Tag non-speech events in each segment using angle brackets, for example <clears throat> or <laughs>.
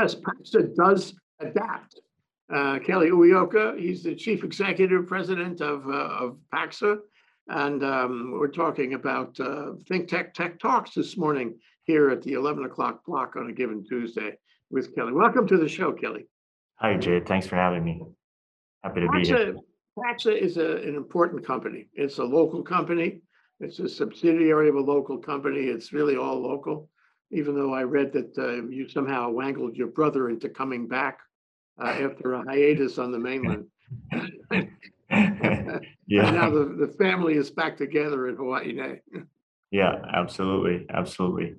Yes, Pacxa does adapt. Uh, Kelly Uyoka, he's the Chief Executive President of, uh, of Pacxa. And, um, we're talking about, uh, Think Tech Tech Talks this morning here at the eleven o'clock block on a given Tuesday with Kelly. Welcome to the show, Kelly. Hi, Jay. Thanks for having me. Happy to be here. Pacxa, Pacxa is a, an important company. It's a local company. It's a subsidiary of a local company. It's really all local. Even though I read that uh, you somehow wangled your brother into coming back uh, after a hiatus on the mainland. <laughs> And now the, the family is back together in Hawaii now. yeah, absolutely, absolutely.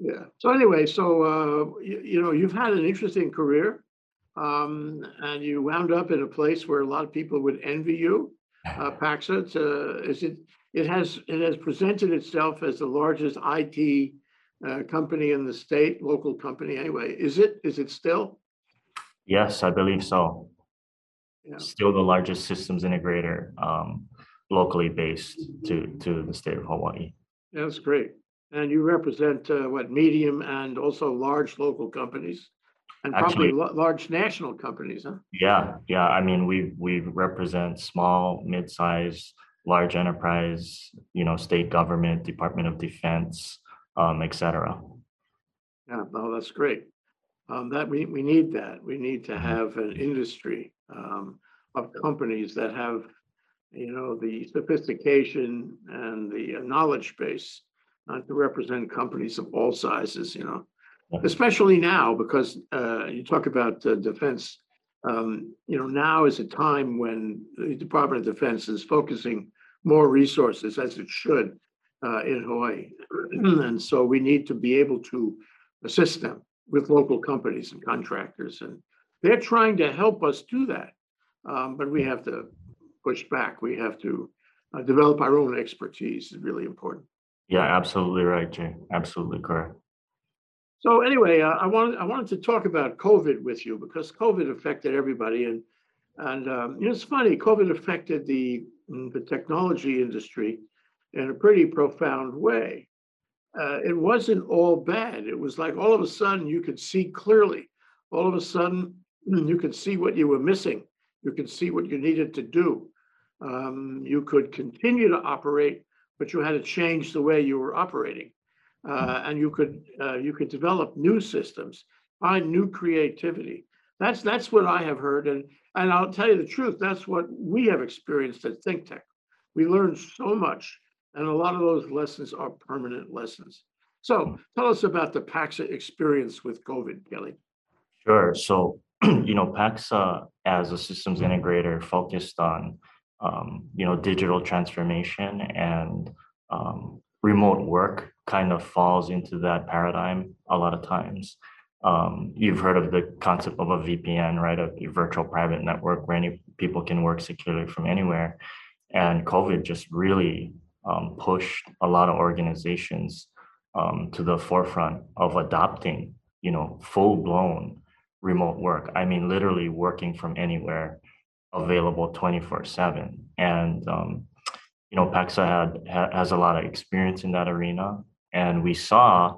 Yeah. So anyway, so, uh, you, you know, you've had an interesting career. Um, and you wound up in a place where a lot of people would envy you. Uh, <laughs> Pacxa, uh, is it, it has, it has presented itself as the largest IT uh, company in the state, local company anyway. Is it, is it still? Yes, I believe so. Yeah. Still the largest systems integrator, um, locally based to, to the state of Hawaii. That's great. And you represent, uh, what, medium and also large local companies? And probably Actually- la- large national companies, huh? Yeah, yeah. I mean, we, we represent small, mid-size, large enterprise, you know, state government, Department of Defense, um, et cetera. Yeah, no, that's great. Um, that we, we need that. We need to Mhm. have an industry, um, of companies that have, you know, the sophistication and the uh, knowledge base uh, to represent companies of all sizes, you know, Yeah. especially now because, uh, you talk about uh, defense. Um, you know, now is a time when the Department of Defense is focusing more resources as it should uh, in Hawaii. <clears throat> And so we need to be able to assist them with local companies and contractors. And they're trying to help us do that. Um, but we have to push back. We have to uh, develop our own expertise is really important. Yeah, absolutely right, Jay. Absolutely correct. So anyway, uh, I wanted, I wanted to talk about COVID with you because COVID affected everybody and, and, um, you know, it's funny, COVID affected the, mm, the technology industry in a pretty profound way. Uh, it wasn't all bad. It was like all of a sudden you could see clearly. All of a sudden, mm, you could see what you were missing. You could see what you needed to do. Um, you could continue to operate, but you had to change the way you were operating uh, and you could uh, you could develop new systems, find new creativity. That's that's what I have heard, and and I'll tell you the truth. That's what we have experienced at Think Tech. We learned so much, and a lot of those lessons are permanent lessons. So tell us about the Pacxa experience with COVID, Kelly. Sure. So, <clears throat> you know, Pacxa as a systems integrator focused on, um, you know, digital transformation and um, remote work kind of falls into that paradigm a lot of times. Um, you've heard of the concept of a VPN, right? A virtual private network where any people can work securely from anywhere. And COVID just really um, pushed a lot of organizations um, to the forefront of adopting, you know, full blown remote work. I mean, literally working from anywhere available 24 seven. And, um, you know, Pacxa had, ha- has a lot of experience in that arena. And we saw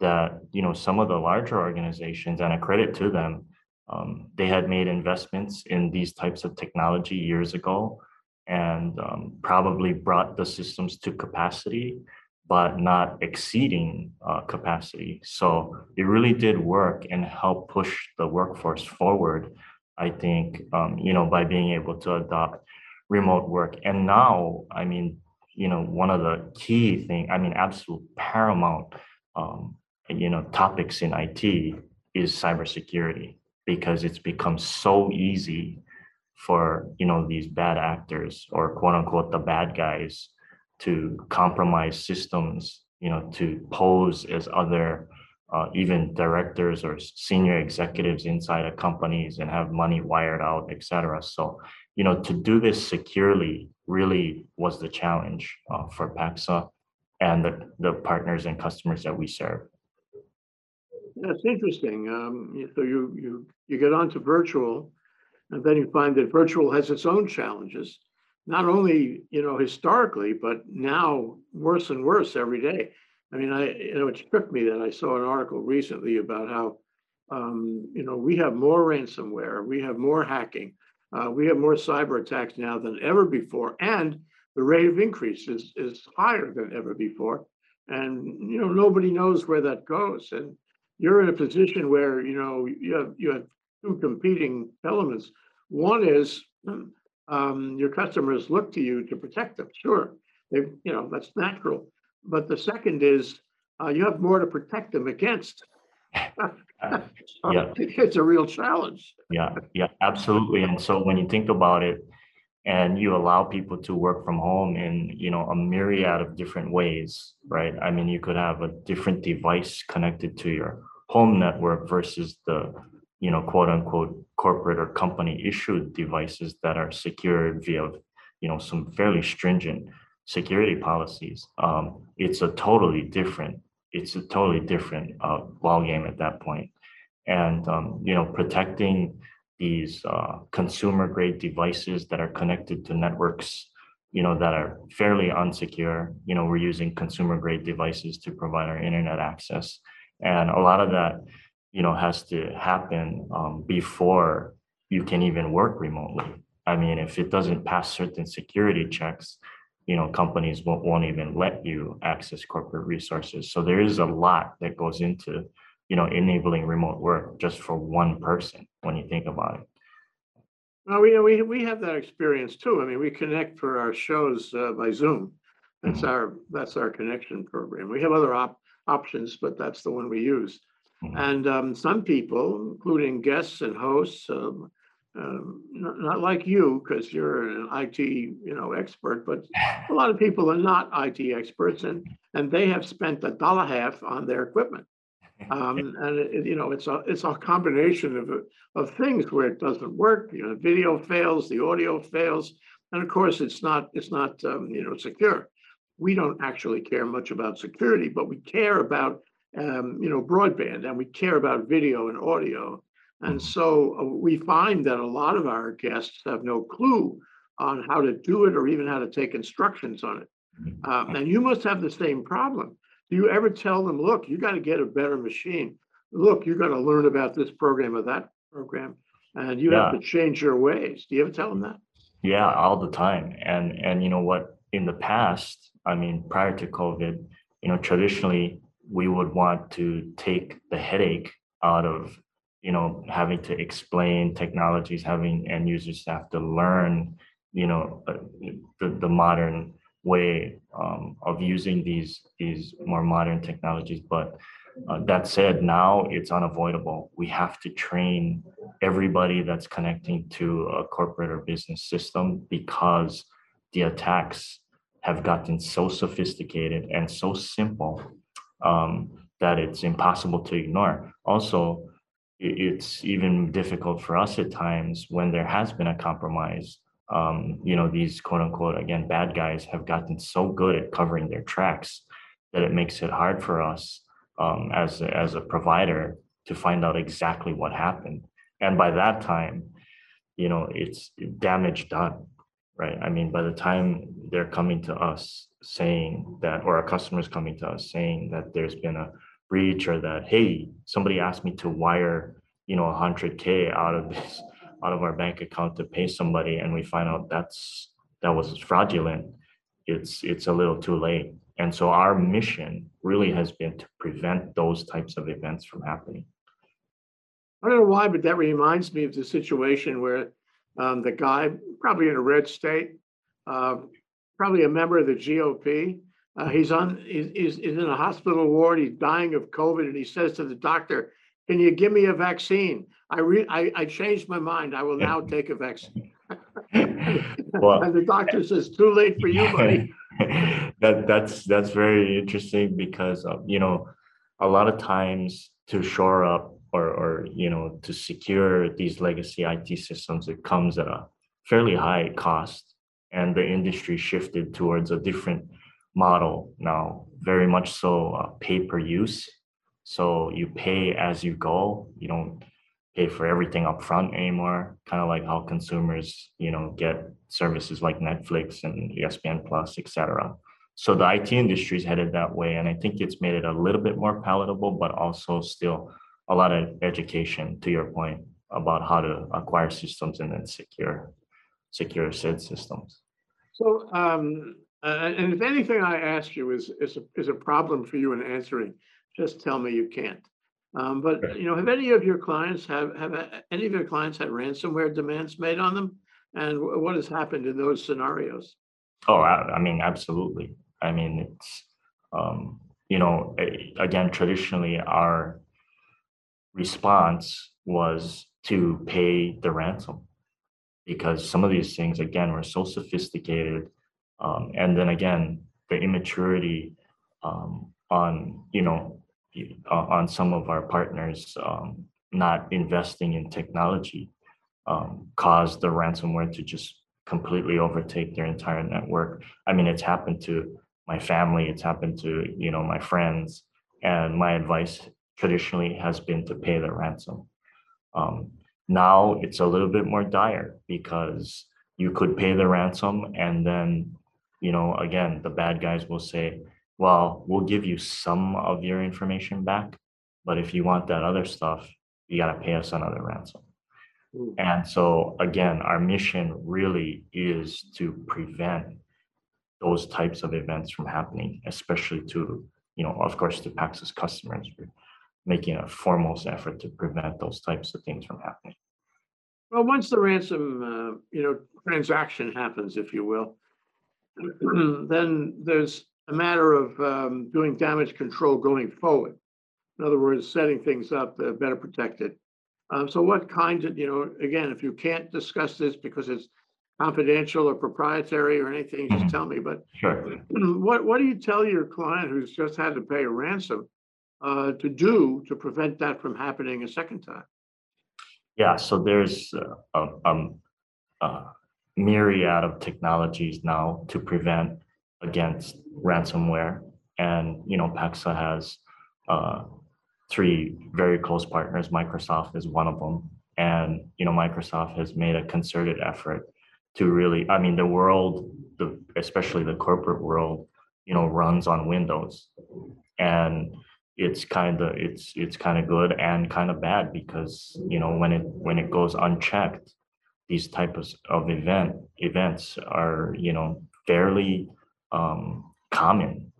that, you know, some of the larger organizations, and a credit to them, um, they had made investments in these types of technology years ago and um, probably brought the systems to capacity, but not exceeding uh, capacity. So it really did work and help push the workforce forward. I think, um, you know, by being able to adopt remote work. And now, I mean, you know, one of the key thing, I mean, absolute paramount, um, you know, topics in IT is cybersecurity because it's become so easy for, you know, these bad actors or quote unquote, the bad guys to compromise systems, you know, to pose as other uh, even directors or senior executives inside of companies and have money wired out, et cetera. So, you know, to do this securely really was the challenge uh, for Pacxa and the, the partners and customers that we serve. That's interesting. Um, so you you you get onto virtual, and then you find that virtual has its own challenges. Not only you know historically, but now worse and worse every day. I mean, I you know it struck me that I saw an article recently about how um, you know, we have more ransomware, we have more hacking, uh, we have more cyber attacks now than ever before, and the rate of increase is, is higher than ever before. And, you know, nobody knows where that goes. And you're in a position where, you know, you have, you have two competing elements. One is, um, your customers look to you to protect them, sure. They, you know, that's natural. But the second is, uh, you have more to protect them against. Uh, <laughs> Yeah. <laughs> It's a real challenge. Yeah, yeah, absolutely. And so when you think about it, and you allow people to work from home in, you know, a myriad of different ways, right? I mean, you could have a different device connected to your home network versus the, you know, quote unquote, corporate or company issued devices that are secured via, you know, some fairly stringent security policies. Um, it's a totally different, it's a totally different uh, ballgame at that point. And, um, you know, protecting these uh, consumer grade devices that are connected to networks, you know, that are fairly unsecure. You know, we're using consumer grade devices to provide our internet access. And a lot of that, you know, has to happen um, before you can even work remotely. I mean, if it doesn't pass certain security checks, you know, companies won't, won't even let you access corporate resources. So there is a lot that goes into you know, enabling remote work just for one person when you think about it. Well, we, we, we have that experience too. I mean, we connect for our shows uh, by Zoom. That's Mhm. our, that's our connection program. We have other op- options, but that's the one we use. Mhm. And um, some people, including guests and hosts, um, um, not, not like you, because you're an IT, you know, expert, but <laughs> a lot of people are not IT experts and, and they have spent a dollar half on their equipment. Um, <laughs> and it, you know, it's a, it's a combination of, of things where it doesn't work, you know, video fails, the audio fails. And of course, it's not, it's not, um, you know, secure. We don't actually care much about security, but we care about, um, you know, broadband and we care about video and audio. And Mhm. so uh, we find that a lot of our guests have no clue on how to do it or even how to take instructions on it. Um, and you must have the same problem. Do you ever tell them, look, you got to get a better machine? Look, you got to learn about this program or that program, and you have to change your ways. Do you ever tell them that? Yeah, all the time. And and you know what? In the past, I mean, prior to COVID, you know, traditionally we would want to take the headache out of, you know, having to explain technologies, having end users have to learn, you know, uh, the the modern way um, of using these these more modern technologies. But uh, that said, now it's unavoidable. We have to train everybody that's connecting to a corporate or business system because the attacks have gotten so sophisticated and so simple um, that it's impossible to ignore. Also, it's even difficult for us at times when there has been a compromise. Um, you know, these quote unquote, again, bad guys have gotten so good at covering their tracks that it makes it hard for us um, as, as a provider to find out exactly what happened. And by that time, you know, it's damage done, right? I mean, by the time they're coming to us saying that, or our customers coming to us saying that there's been a breach or that, hey, somebody asked me to wire, you know, hundred K out of this, <laughs> out of our bank account to pay somebody, and we find out that's, that was fraudulent, it's, it's a little too late. And so our mission really has been to prevent those types of events from happening. I don't know why, but that reminds me of the situation where um, the guy, probably in a red state, uh, probably a member of the GOP. Uh, he's on, he's, in a hospital ward. He's dying of COVID, and he says to the doctor, "Can you give me a vaccine? I re, I, I changed my mind. I will now <laughs> take a vaccine." <laughs> Well, And the doctor says, "Too late for you, buddy." <laughs> that that's that's very interesting because uh, you know a lot of times to shore up or or you know to secure these legacy IT systems it comes at a fairly high cost and the industry shifted towards a different model now very much so uh, pay per use. So you pay as you go. You don't pay for everything up front anymore kind of like how consumers you know get services like netflix and espn plus etc so the it industry is headed that way and i think it's made it a little bit more palatable but also still a lot of education, to your point, about how to acquire systems and then secure, secure said systems. So, um, uh, and if anything I ask you is, is, a- is a problem for you in answering, just tell me you can't. Um, but, you know, have any of your clients, have, have uh, any of your clients had ransomware demands made on them? And wh- what has happened in those scenarios? Oh, I, I mean, absolutely. I mean, it's, um, you know, again, traditionally, our response was to pay the ransom. Because some of these things, again, were so sophisticated. Um, and then again, the immaturity, um, on, you know, uh, on some of our partners, um, not investing in technology, um, caused the ransomware to just completely overtake their entire network. I mean, it's happened to my family, it's happened to, you know, my friends. And my advice traditionally has been to pay the ransom. Um, now it's a little bit more dire because you could pay the ransom and then, you know, again, the bad guys will say, well, we'll give you some of your information back. But if you want that other stuff, you gotta pay us another ransom. Hmm. And so again, our mission really is to prevent those types of events from happening, especially to, you know, of course, to Pax's customers. Making a foremost effort to prevent those types of things from happening. Well, once the ransom, uh, you know, transaction happens, if you will, <clears throat> then there's a matter of um, doing damage control going forward. In other words, setting things up are better protected. Um, so what kinds of, you know, again, if you can't discuss this because it's confidential or proprietary or anything, just Mhm. tell me, but Sure. <clears throat> what, what do you tell your client who's just had to pay a ransom uh, to do to prevent that from happening a second time? Yeah, so there's uh, a, myriad of technologies now to prevent against ransomware. And, you know, Pacxa has uh, three very close partners. Microsoft is one of them. And, you know, Microsoft has made a concerted effort to really, I mean, the world, the, especially the corporate world, you know, runs on Windows. And it's kind of it's it's kind of good and kind of bad because you know when it when it goes unchecked these types of event events are you know fairly um, common.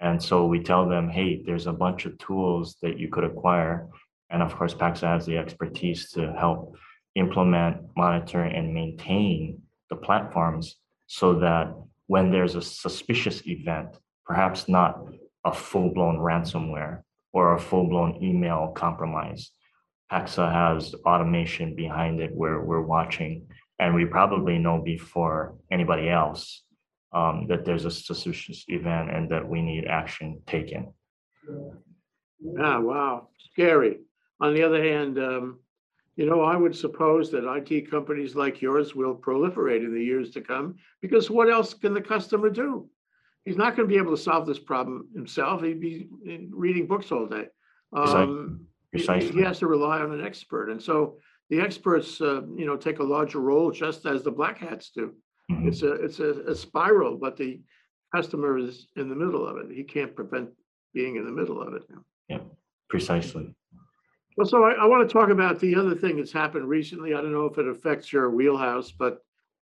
And so we tell them hey there's a bunch of tools that you could acquire. And of course Pacxa has the expertise to help implement monitor and maintain the platforms so that when there's a suspicious event perhaps not a full-blown ransomware or a full-blown email compromise. Pacxa has automation behind it where we're watching and we probably know before anybody else um, that there's a suspicious event and that we need action taken. Ah, wow, scary. On the other hand, um, you know, I would suppose that IT companies like yours will proliferate in the years to come, because what else can the customer do? He's not gonna be able to solve this problem himself. He'd be eh, reading books all day. Precisely. Um, he- he- He has to rely on an expert, and so the experts, uh, you know, take a larger role just as the black hats do. Mhm. It's a, it's a, a spiral, but the customer is in the middle of it. He can't prevent being in the middle of it. Yeah, precisely. Well, so I, I want to talk about the other thing that's happened recently. I don't know if it affects your wheelhouse, but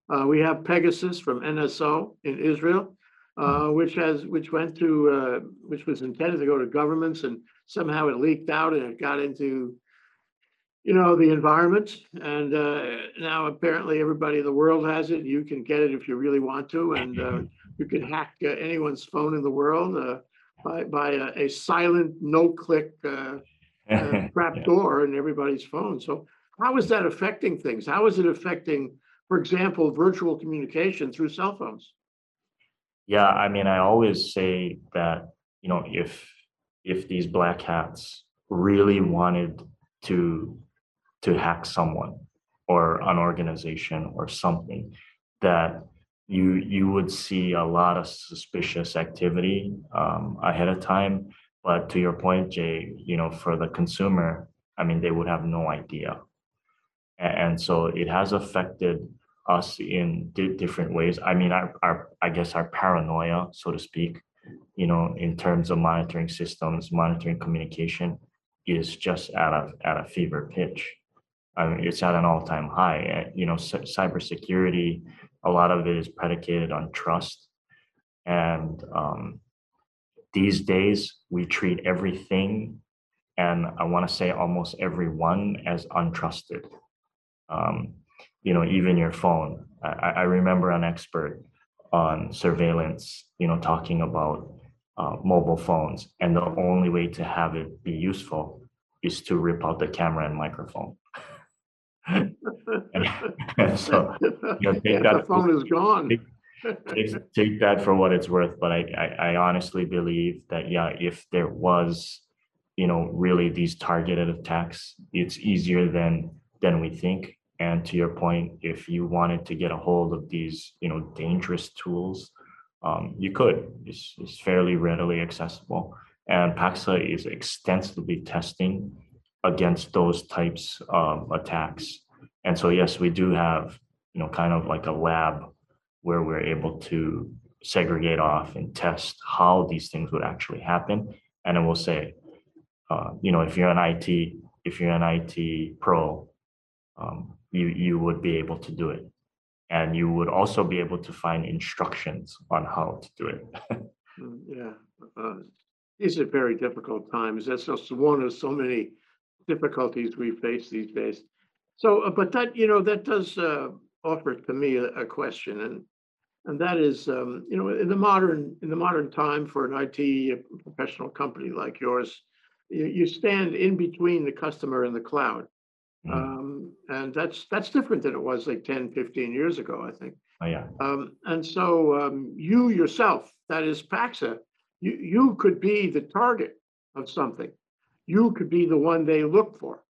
uh, we have Pegasus from NSO in Israel, uh, which has, which went to, uh, which was intended to go to governments and somehow it leaked out and it got into, you know, the environment. And uh, now apparently everybody in the world has it. You can get it if you really want to, and uh, you can hack uh, anyone's phone in the world uh, by by a, a silent, no-click. Uh, uh, <laughs> trap Yeah. door in everybody's phone. So how is that affecting things? How is it affecting, for example, virtual communication through cell phones? Yeah, I mean, I always say that, you know, if if these black hats really wanted to to hack someone or an organization or something, that you you would see a lot of suspicious activity um, ahead of time. But to your point, Jay, you know, for the consumer, I mean, they would have no idea. And, so it has affected us in di- different ways. I mean, our, our, I guess our paranoia, so to speak, you know, in terms of monitoring systems, monitoring communication, is just at a, at a fever pitch. I mean, it's at an all-time high. Uh, You know, cy- cybersecurity, a lot of it is predicated on trust. And um, these days, we treat everything, and I want to say almost everyone as untrusted. Um, you know, even your phone. I, I remember an expert on surveillance, you know, talking about uh, mobile phones, and the only way to have it be useful is to rip out the camera and microphone. <laughs> And so, you know, take Yeah, that- The phone is gone. take, take that for what it's worth, but I, I, I honestly believe that, yeah, if there was, you know, really these targeted attacks, it's easier than, than we think. And to your point, if you wanted to get a hold of these, you know, dangerous tools, um, you could, it's, it's fairly readily accessible. And Pacxa is extensively testing against those types of attacks. And so, yes, we do have, you know, kind of like a lab where we're able to segregate off and test how these things would actually happen. And then we'll say, uh, you know, if you're an IT, if you're an IT pro, um, you you would be able to do it, and you would also be able to find instructions on how to do it. <laughs> Mm, Yeah, uh, these are very difficult times. That's just one of so many difficulties we face these days. So, uh, but that, you know, that does uh, offer to me a, a question and, and that is, um, you know, in the modern, in the modern time for an IT professional company like yours, you, you stand in between the customer and the cloud. Mm. Um, and that's, that's different than it was like 10, 15 years ago, I think. Oh, yeah, Um, and so, um, you yourself, that is Pacxa, you, you could be the target of something. You could be the one they look for.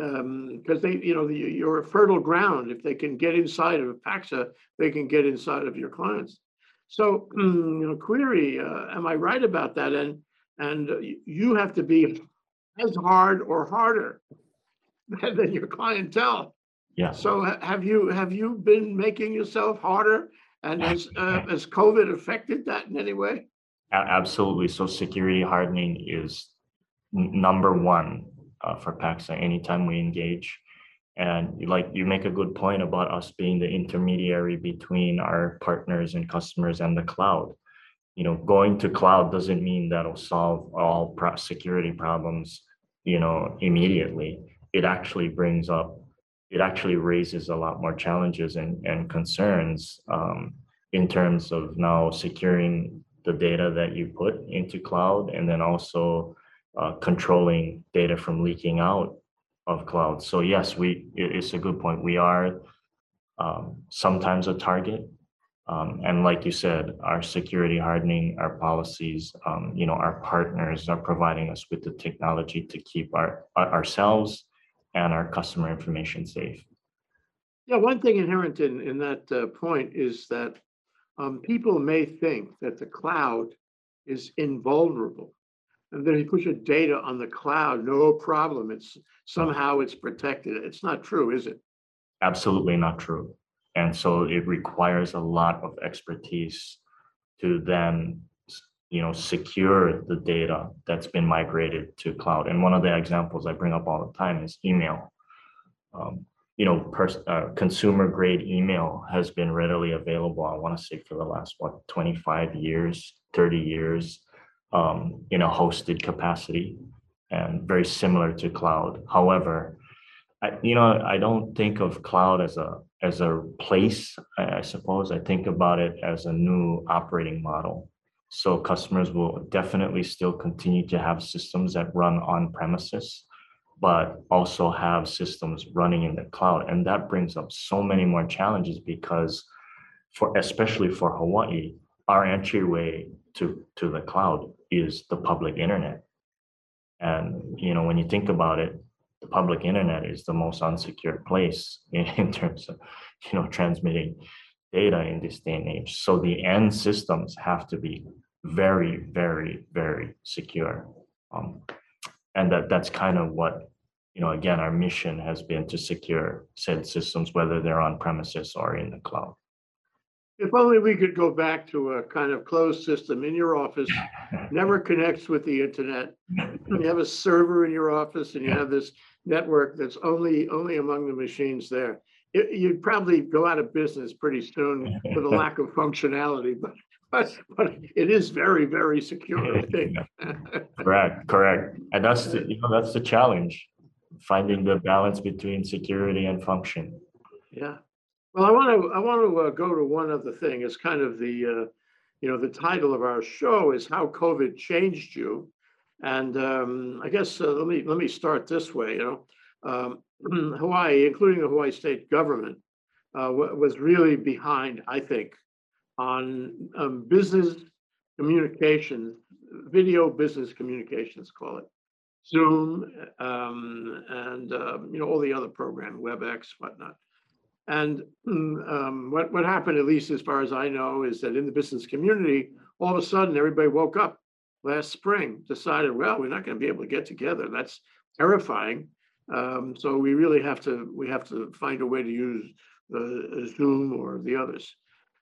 Um, because they, you know, you- you're a fertile ground. If they can get inside of Pacxa, they can get inside of your clients. So, you know, query, uh, am I right about that? And, and uh, you have to be as hard or harder <laughs> than your clientele. yeah. So ha- have you, have you been making yourself harder? And has, uh, has COVID affected that in any way? Absolutely. So security hardening is n- number one uh, for Pacxa anytime we engage. And like you make a good point about us being the intermediary between our partners and customers and the cloud. You know, going to cloud doesn't mean that'll solve all pro- security problems, you know, immediately. It actually brings up, it actually raises a lot more challenges and, and concerns um, in terms of now securing the data that you put into cloud and then also uh, controlling data from leaking out of cloud. So yes, we, it- it's a good point. We are um, sometimes a target. Um, and like you said, our security hardening, our policies, um, you know, our partners are providing us with the technology to keep our, our- ourselves and our customer information safe. Yeah, one thing inherent in, in that uh, point is that um, people may think that the cloud is invulnerable. And then you put your data on the cloud, no problem. It's somehow it's protected. It's not true, is it? absolutely not true. And so it requires a lot of expertise to then, you know, secure the data that's been migrated to cloud. And one of the examples I bring up all the time is email. Um, you know, pers- uh, consumer grade email has been readily available. I want to say for the last what 25 years, 30 years, um, in a hosted capacity, and very similar to cloud. However, I, you know, I don't think of cloud as a as a place. I, I suppose I think about it as a new operating model. So customers will definitely still continue to have systems that run on premises, but also have systems running in the cloud, and that brings up so many more challenges because, for especially for Hawaii, our entryway to to the cloud is the public internet. And you know, when you think about it, the public internet is the most unsecure place <laughs> in, in terms of you know transmitting data in this day and age so the end systems have to be very very very secure um, and that that's kind of what you know again our mission has been to secure said systems whether they're on premises or in the cloud If only we could go back to a kind of closed system in your office, <laughs> never connects with the internet. You have a server in your office and you have this network that's only, only among the machines there. It- You'd probably go out of business pretty soon for the lack of functionality, but, but, but it is very, very secure, I think. Correct, correct. And that's the, you know, that's the challenge, finding the balance between security and function. Yeah. Well, I want to, I want to uh, go to one other thing. It's kind of the, uh, you know, the title of our show is How COVID Changed You. And um, I guess, uh, let me, let me start this way, you know. Um, <clears throat> Hawaii, including the Hawaii state government, uh, was really behind, I think, on um, business communications, video business communications, call it. Zoom, um, and, um, you know, all the other programming, WebEx, whatnot. And mm, um, what, what happened, at least as far as I know, is that in the business community, all of a sudden, everybody woke up last spring, decided, well, we're not going to be able to get together. That's terrifying. Um, so we really have to, we have to find a way to use uh, Zoom or the others.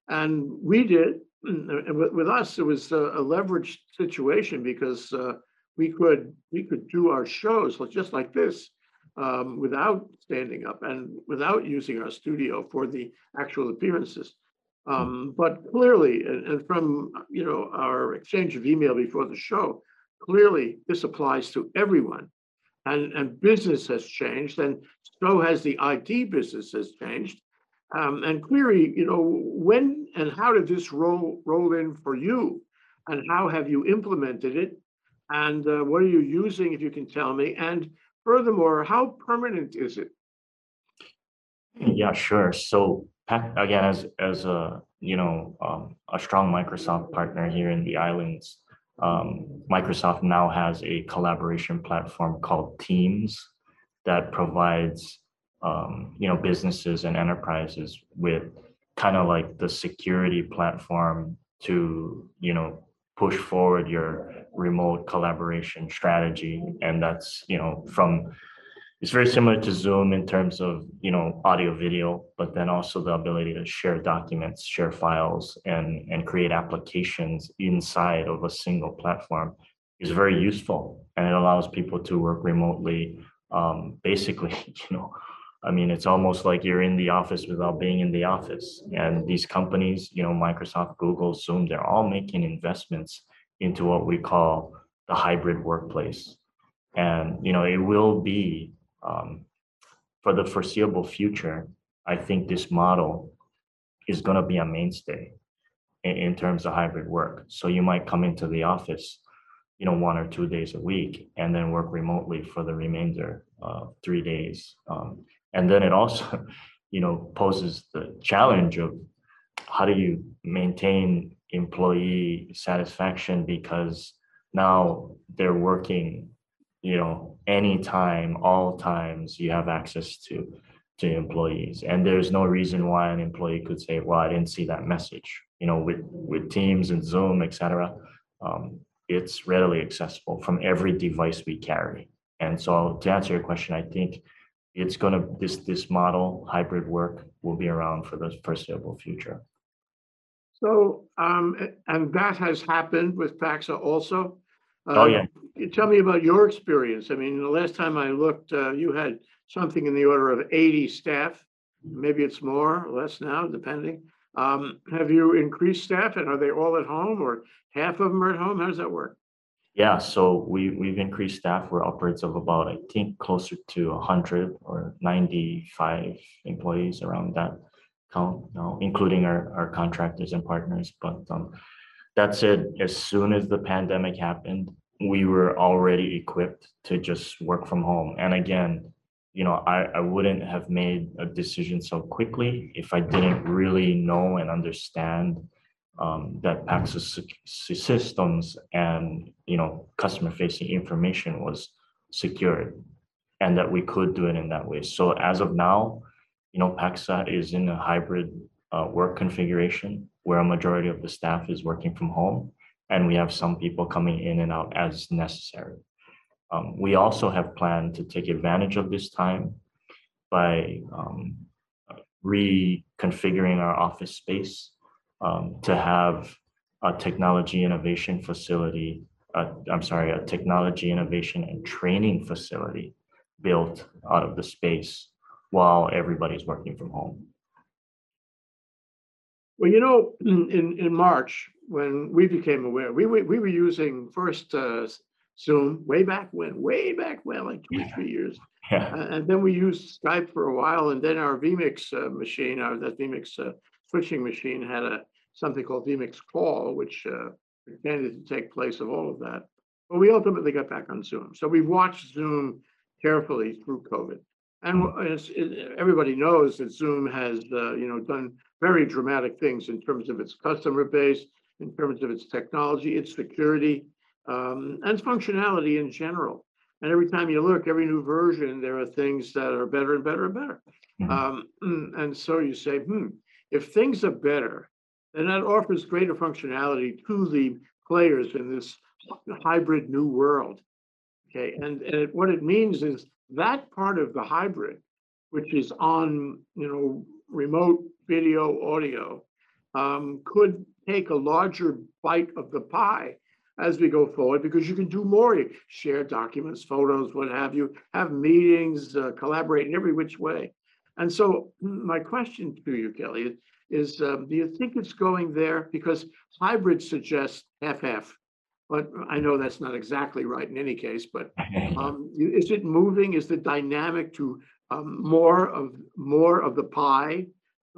And we did, and with, us, it was a a leveraged situation because uh, we could, we could do our shows just like this um, without standing up and without using our studio for the actual appearances. Um, but clearly, and, and from, you know, our exchange of email before the show, clearly this applies to everyone. And, and business has changed and so has the IT business has changed. Um, and clearly, you know, when and how did this roll, roll in for you? And how have you implemented it? And uh, what are you using, if you can tell me? And furthermore, how permanent is it? Yeah, sure. So again, as, as a, you know, um, a strong Microsoft partner here in the islands, um, Microsoft now has a collaboration platform called Teams that provides, um, you know, businesses and enterprises with kind of like the security platform to, you know, push forward your remote collaboration strategy. And that's, you know, from it's very similar to Zoom in terms of, you know, audio, video, but then also the ability to share documents, share files, and, and create applications inside of a single platform is very useful. And it allows people to work remotely. Um, basically, <laughs> you know, I mean, it's almost like you're in the office without being in the office. And these companies, you know, Microsoft, Google, Zoom, they're all making investments into what we call the hybrid workplace. And, you know, it will be um, for the foreseeable future, I think this model is going to be a mainstay in, in terms of hybrid work. So you might come into the office, you know, one or two days a week, and then work remotely for the remainder of three days. Um, and then it also, <laughs> you know, poses the challenge of how do you maintain employee satisfaction because now they're working you know, anytime, all times you have access to to employees. And there's no reason why an employee could say, well, I didn't see that message. You know, with with Teams and Zoom, et cetera, um, it's readily accessible from every device we carry. And so to answer your question, I think it's gonna this this model, hybrid work, will be around for the foreseeable future. So, um, and that has happened with Pacxa also? Oh, Um, yeah. Tell me about your experience. I mean, the last time I looked, uh, you had something in the order of eighty staff. Maybe it's more, or less now, depending. Um, have you increased staff and are they all at home or half of them are at home? How does that work? Yeah, so we, we've increased staff. We're upwards of about, I think, closer to hundred or ninety-five employees around that count, now, including our, our contractors and partners. But, um, that said, as soon as the pandemic happened, we were already equipped to just work from home. And again, you know, I, I wouldn't have made a decision so quickly if I didn't really know and understand um, that Paxos systems and, you know, customer facing information was secured and that we could do it in that way. So as of now, you know, Pacxa is in a hybrid uh, work configuration where a majority of the staff is working from home and we have some people coming in and out as necessary. Um, we also have planned to take advantage of this time by um, reconfiguring our office space um, to have a technology innovation facility, uh, I'm sorry, a technology innovation and training facility built out of the space while everybody's working from home. Well, you know, in, in March, when we became aware, we were, we were using first uh, Zoom way back when, way back when, like two or three years. Yeah, Uh, And then we used Skype for a while, and then our vMix uh, machine, our that vMix uh, switching machine had a something called vMix Call, which uh, pretended to take place of all of that. But we ultimately got back on Zoom. So we've watched Zoom carefully through COVID. And w- everybody knows that Zoom has, uh, you know, done very dramatic things in terms of its customer base, in terms of its technology, its security, um, and its functionality in general. And every time you look, every new version, there are things that are better and better and better. Mhm. Um, and so you say, hmm, if things are better, then that offers greater functionality to the players in this hybrid new world. Okay, and, and it- what it means is that part of the hybrid, which is on, you know, remote video, audio, um, could take a larger bite of the pie as we go forward because you can do more. You share documents, photos, what have you, have meetings, uh, collaborate in every which way. And so my question to you, Kelly, is, um, do you think it's going there? Because hybrid suggests half-half. But I know that's not exactly right in any case, but <laughs> um, is it moving? Is the dynamic to um, more of, more of the pie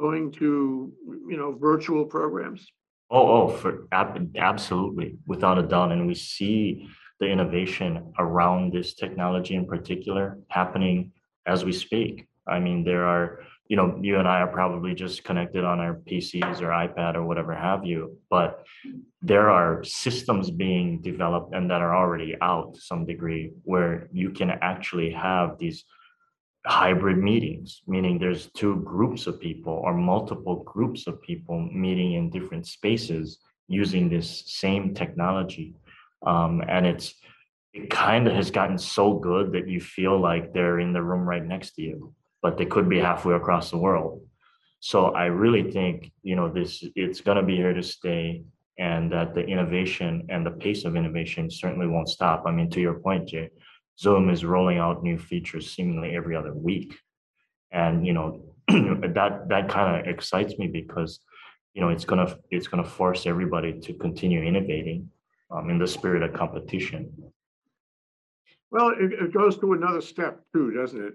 going to, you know, virtual programs? Oh, oh, for ab- absolutely, without a doubt. And we see the innovation around this technology in particular happening as we speak. I mean, there are, you know, you and I are probably just connected on our PCs or iPad or whatever have you, but there are systems being developed and that are already out to some degree where you can actually have these hybrid meetings, meaning there's two groups of people or multiple groups of people meeting in different spaces using this same technology. Um, and it's it kind of has gotten so good that you feel like they're in the room right next to you, but they could be halfway across the world. So I really think, you know, this it's gonna be here to stay and that the innovation and the pace of innovation certainly won't stop. I mean, to your point, Jay, Zoom is rolling out new features seemingly every other week. And, you know, <clears throat> that, that kind of excites me because, you know, it's gonna, it's gonna force everybody to continue innovating um, in the spirit of competition. Well, it, it goes to another step too, doesn't it?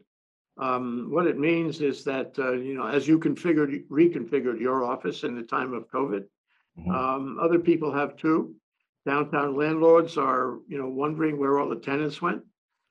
Um, what it means is that, uh, you know, as you configured, reconfigured your office in the time of COVID, Mhm. um, other people have too. Downtown landlords are, you know, wondering where all the tenants went.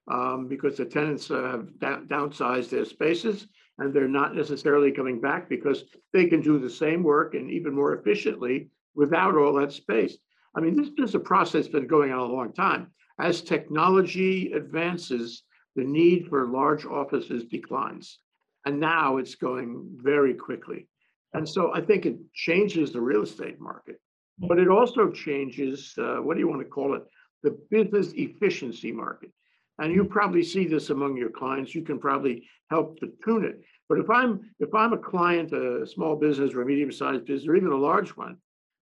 Um, because the tenants uh, have down- downsized their spaces and they're not necessarily coming back because they can do the same work and even more efficiently without all that space. I mean, this is a process that's been going on a long time. As technology advances, the need for large offices declines. And now it's going very quickly. And so I think it changes the real estate market. But it also changes, uh, what do you want to call it? The business efficiency market. And you probably see this among your clients. You can probably help to tune it. But if I'm, if I'm a client, a small business or a medium-sized business, or even a large one,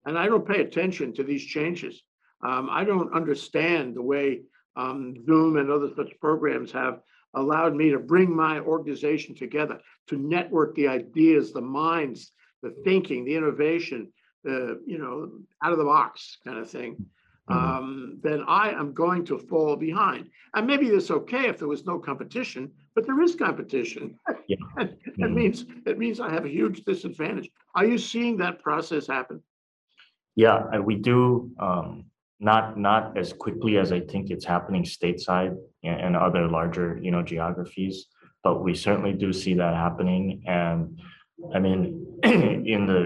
and I don't pay attention to these changes, um, I don't understand the way um, Zoom and other such programs have allowed me to bring my organization together, to network the ideas, the minds, the thinking, the innovation, the, you know, out of the box kind of thing. Um, then I am going to fall behind. And maybe it's okay if there was no competition, but there is competition. <laughs> Yeah. <laughs> And It Mhm. means, it means I have a huge disadvantage. Are you seeing that process happen? Yeah, we do, um, not, not as quickly as I think it's happening stateside and, and other larger, you know, geographies. But we certainly do see that happening. And I mean, <clears throat> in the,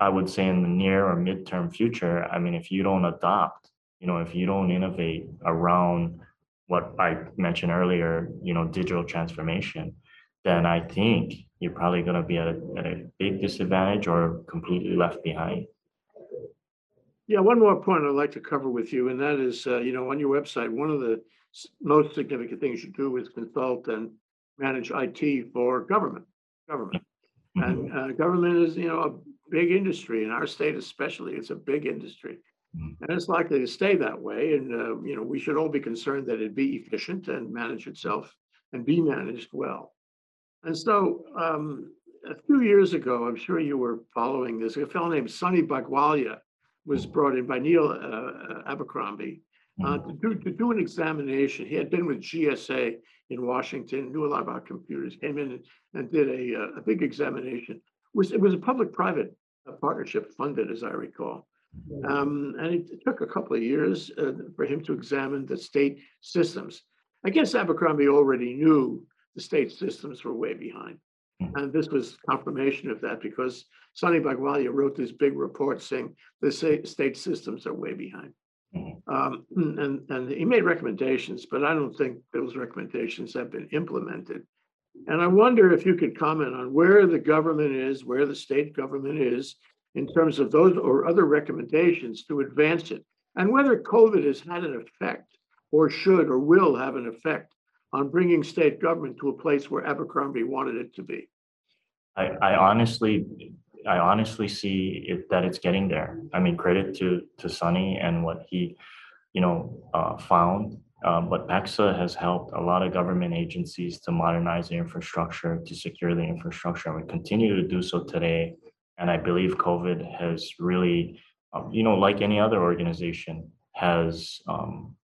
I would say in the near or midterm future, I mean, if you don't adopt, you know, if you don't innovate around what I mentioned earlier, you know, digital transformation, then I think you're probably gonna be at a, at a big disadvantage or completely left behind. Yeah, one more point I'd like to cover with you, and that is, uh, you know, on your website, one of the most significant things you do is consult and manage IT for government, government. Mhm. And uh, government is, you know, a big industry in our state especially. It's a big industry. Mhm. And it's likely to stay that way. And, uh, you know, we should all be concerned that it be efficient and manage itself and be managed well. And so, um, a few years ago, I'm sure you were following this, a fellow named Sonny Bhagowalia was brought in by Neil, uh, Abercrombie, uh, to do, to do an examination. He had been with GSA in Washington, knew a lot about computers, came in and- and did a, uh, a big examination. Was, it was a public-private uh, partnership funded, as I recall. Um, and it took a couple of years, uh, for him to examine the state systems. I guess Abercrombie already knew the state systems were way behind. Mhm. And this was confirmation of that because Sonny Bhagowalia wrote this big report saying the state systems are way behind. Mhm. Um, and, and he made recommendations, but I don't think those recommendations have been implemented. And I wonder if you could comment on where the government is, where the state government is in terms of those or other recommendations to advance it. And whether COVID has had an effect or should or will have an effect on bringing state government to a place where Abercrombie wanted it to be. I, I honestly, I honestly see it, that it's getting there. I mean, credit to, to Sonny and what he, you know, uh, found. Um, but Pacxa has helped a lot of government agencies to modernize the infrastructure, to secure the infrastructure, and we continue to do so today. And I believe COVID has really, um, you know, like any other organization, has um,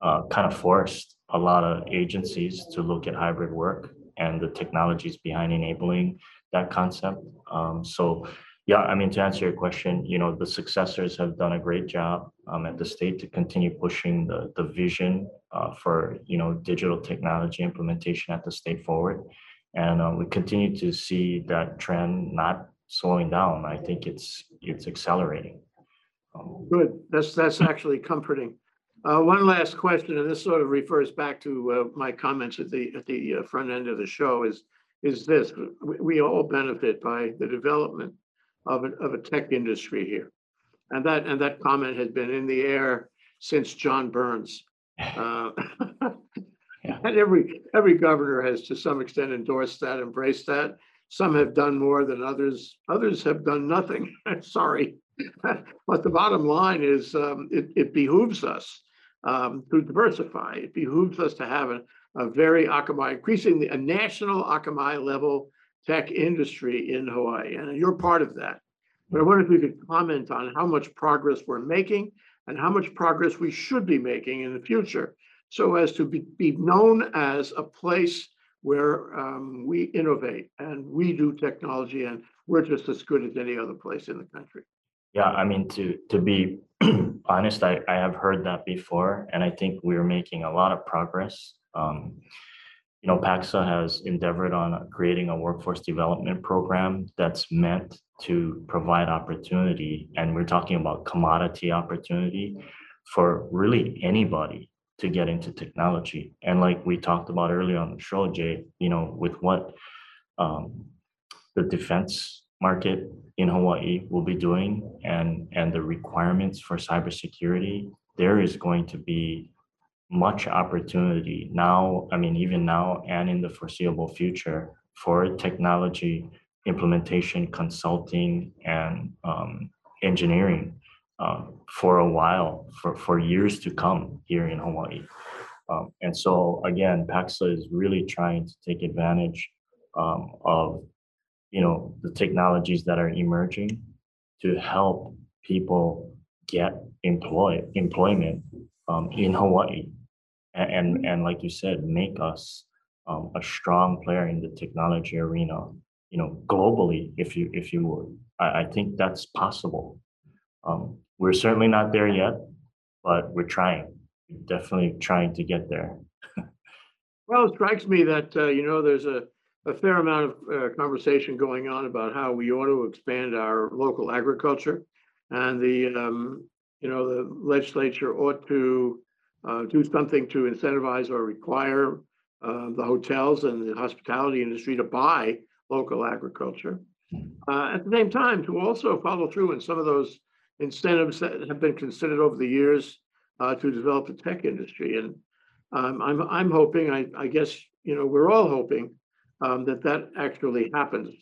uh, kind of forced a lot of agencies to look at hybrid work and the technologies behind enabling that concept. Um, so, yeah, I mean, to answer your question, you know, the successors have done a great job um, at the state to continue pushing the the vision uh, for you know digital technology implementation at the state forward, and uh, we continue to see that trend not slowing down. I think it's it's accelerating. Um, Good, that's, that's actually comforting. Uh, one last question, and this sort of refers back to, uh, my comments at the, at the uh, front end of the show is, is this, we, we all benefit by the development of a, of a tech industry here. And that, and that comment has been in the air since John Burns. <laughs> <laughs> And every, every governor has to some extent endorsed that, embraced that. Some have done more than others, others have done nothing, <laughs> sorry. But the bottom line is, um, it, it behooves us um, to diversify. It behooves us to have a, a very Akamai, increasingly a national Akamai level tech industry in Hawaii, and you're part of that. But I wonder if you could comment on how much progress we're making and how much progress we should be making in the future so as to be, be known as a place where um, we innovate and we do technology and we're just as good as any other place in the country. Yeah, I mean, to to be <clears throat> honest, I I have heard that before, and I think we're making a lot of progress. Um, you know, Pacxa has endeavored on creating a workforce development program that's meant to provide opportunity, and we're talking about commodity opportunity for really anybody to get into technology. And like we talked about earlier on the show, Jay, you know, with what um, the defense market in Hawaii will be doing and, and the requirements for cybersecurity, there is going to be much opportunity now, I mean, even now and in the foreseeable future for technology implementation, consulting, and um, engineering um, for a while, for, for years to come here in Hawaii. Um, and so again, Pacxa is really trying to take advantage um, of you know the technologies that are emerging to help people get employed employment um, in Hawaii. And, and and like you said make us um, a strong player in the technology arena you know globally if you if you would. I, I think that's possible. Um, we're certainly not there yet but we're trying we're definitely trying to get there Well, it strikes me that, uh, you know, there's a, a fair amount of uh, conversation going on about how we ought to expand our local agriculture. And the, um, you know, the legislature ought to uh, do something to incentivize or require uh, the hotels and the hospitality industry to buy local agriculture. Uh, At the same time, to also follow through in some of those incentives that have been considered over the years uh, to develop the tech industry. And um, I'm, I'm hoping, I, I guess, you know, we're all hoping um, that that actually happens.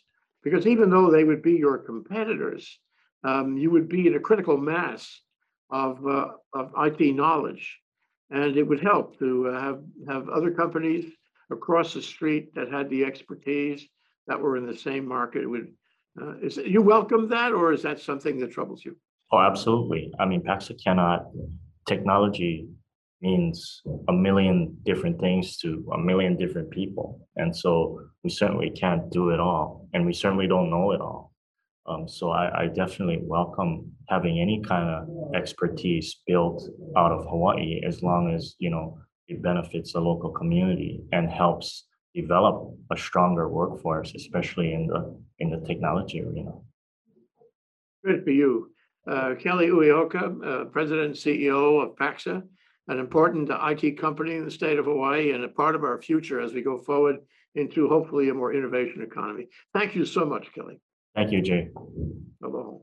Because even though they would be your competitors, um, you would be in a critical mass of, uh, of IT knowledge. And it would help to uh, have, have other companies across the street that had the expertise that were in the same market. It would, uh, is, you welcome that, or is that something that troubles you? Oh, absolutely. I mean, Pacxa cannot, technology means a million different things to a million different people. And so we certainly can't do it all, and we certainly don't know it all. Um, so I, I definitely welcome having any kind of expertise built out of Hawaii as long as, you know, it benefits the local community and helps develop a stronger workforce, especially in the, in the technology arena. Good for you. Uh, Kelly Uyeoka, uh, President and CEO of Pacxa, an important IT company in the state of Hawaii and a part of our future as we go forward into hopefully a more innovation economy. Thank you so much, Kelly. Thank you, Jay. Aloha.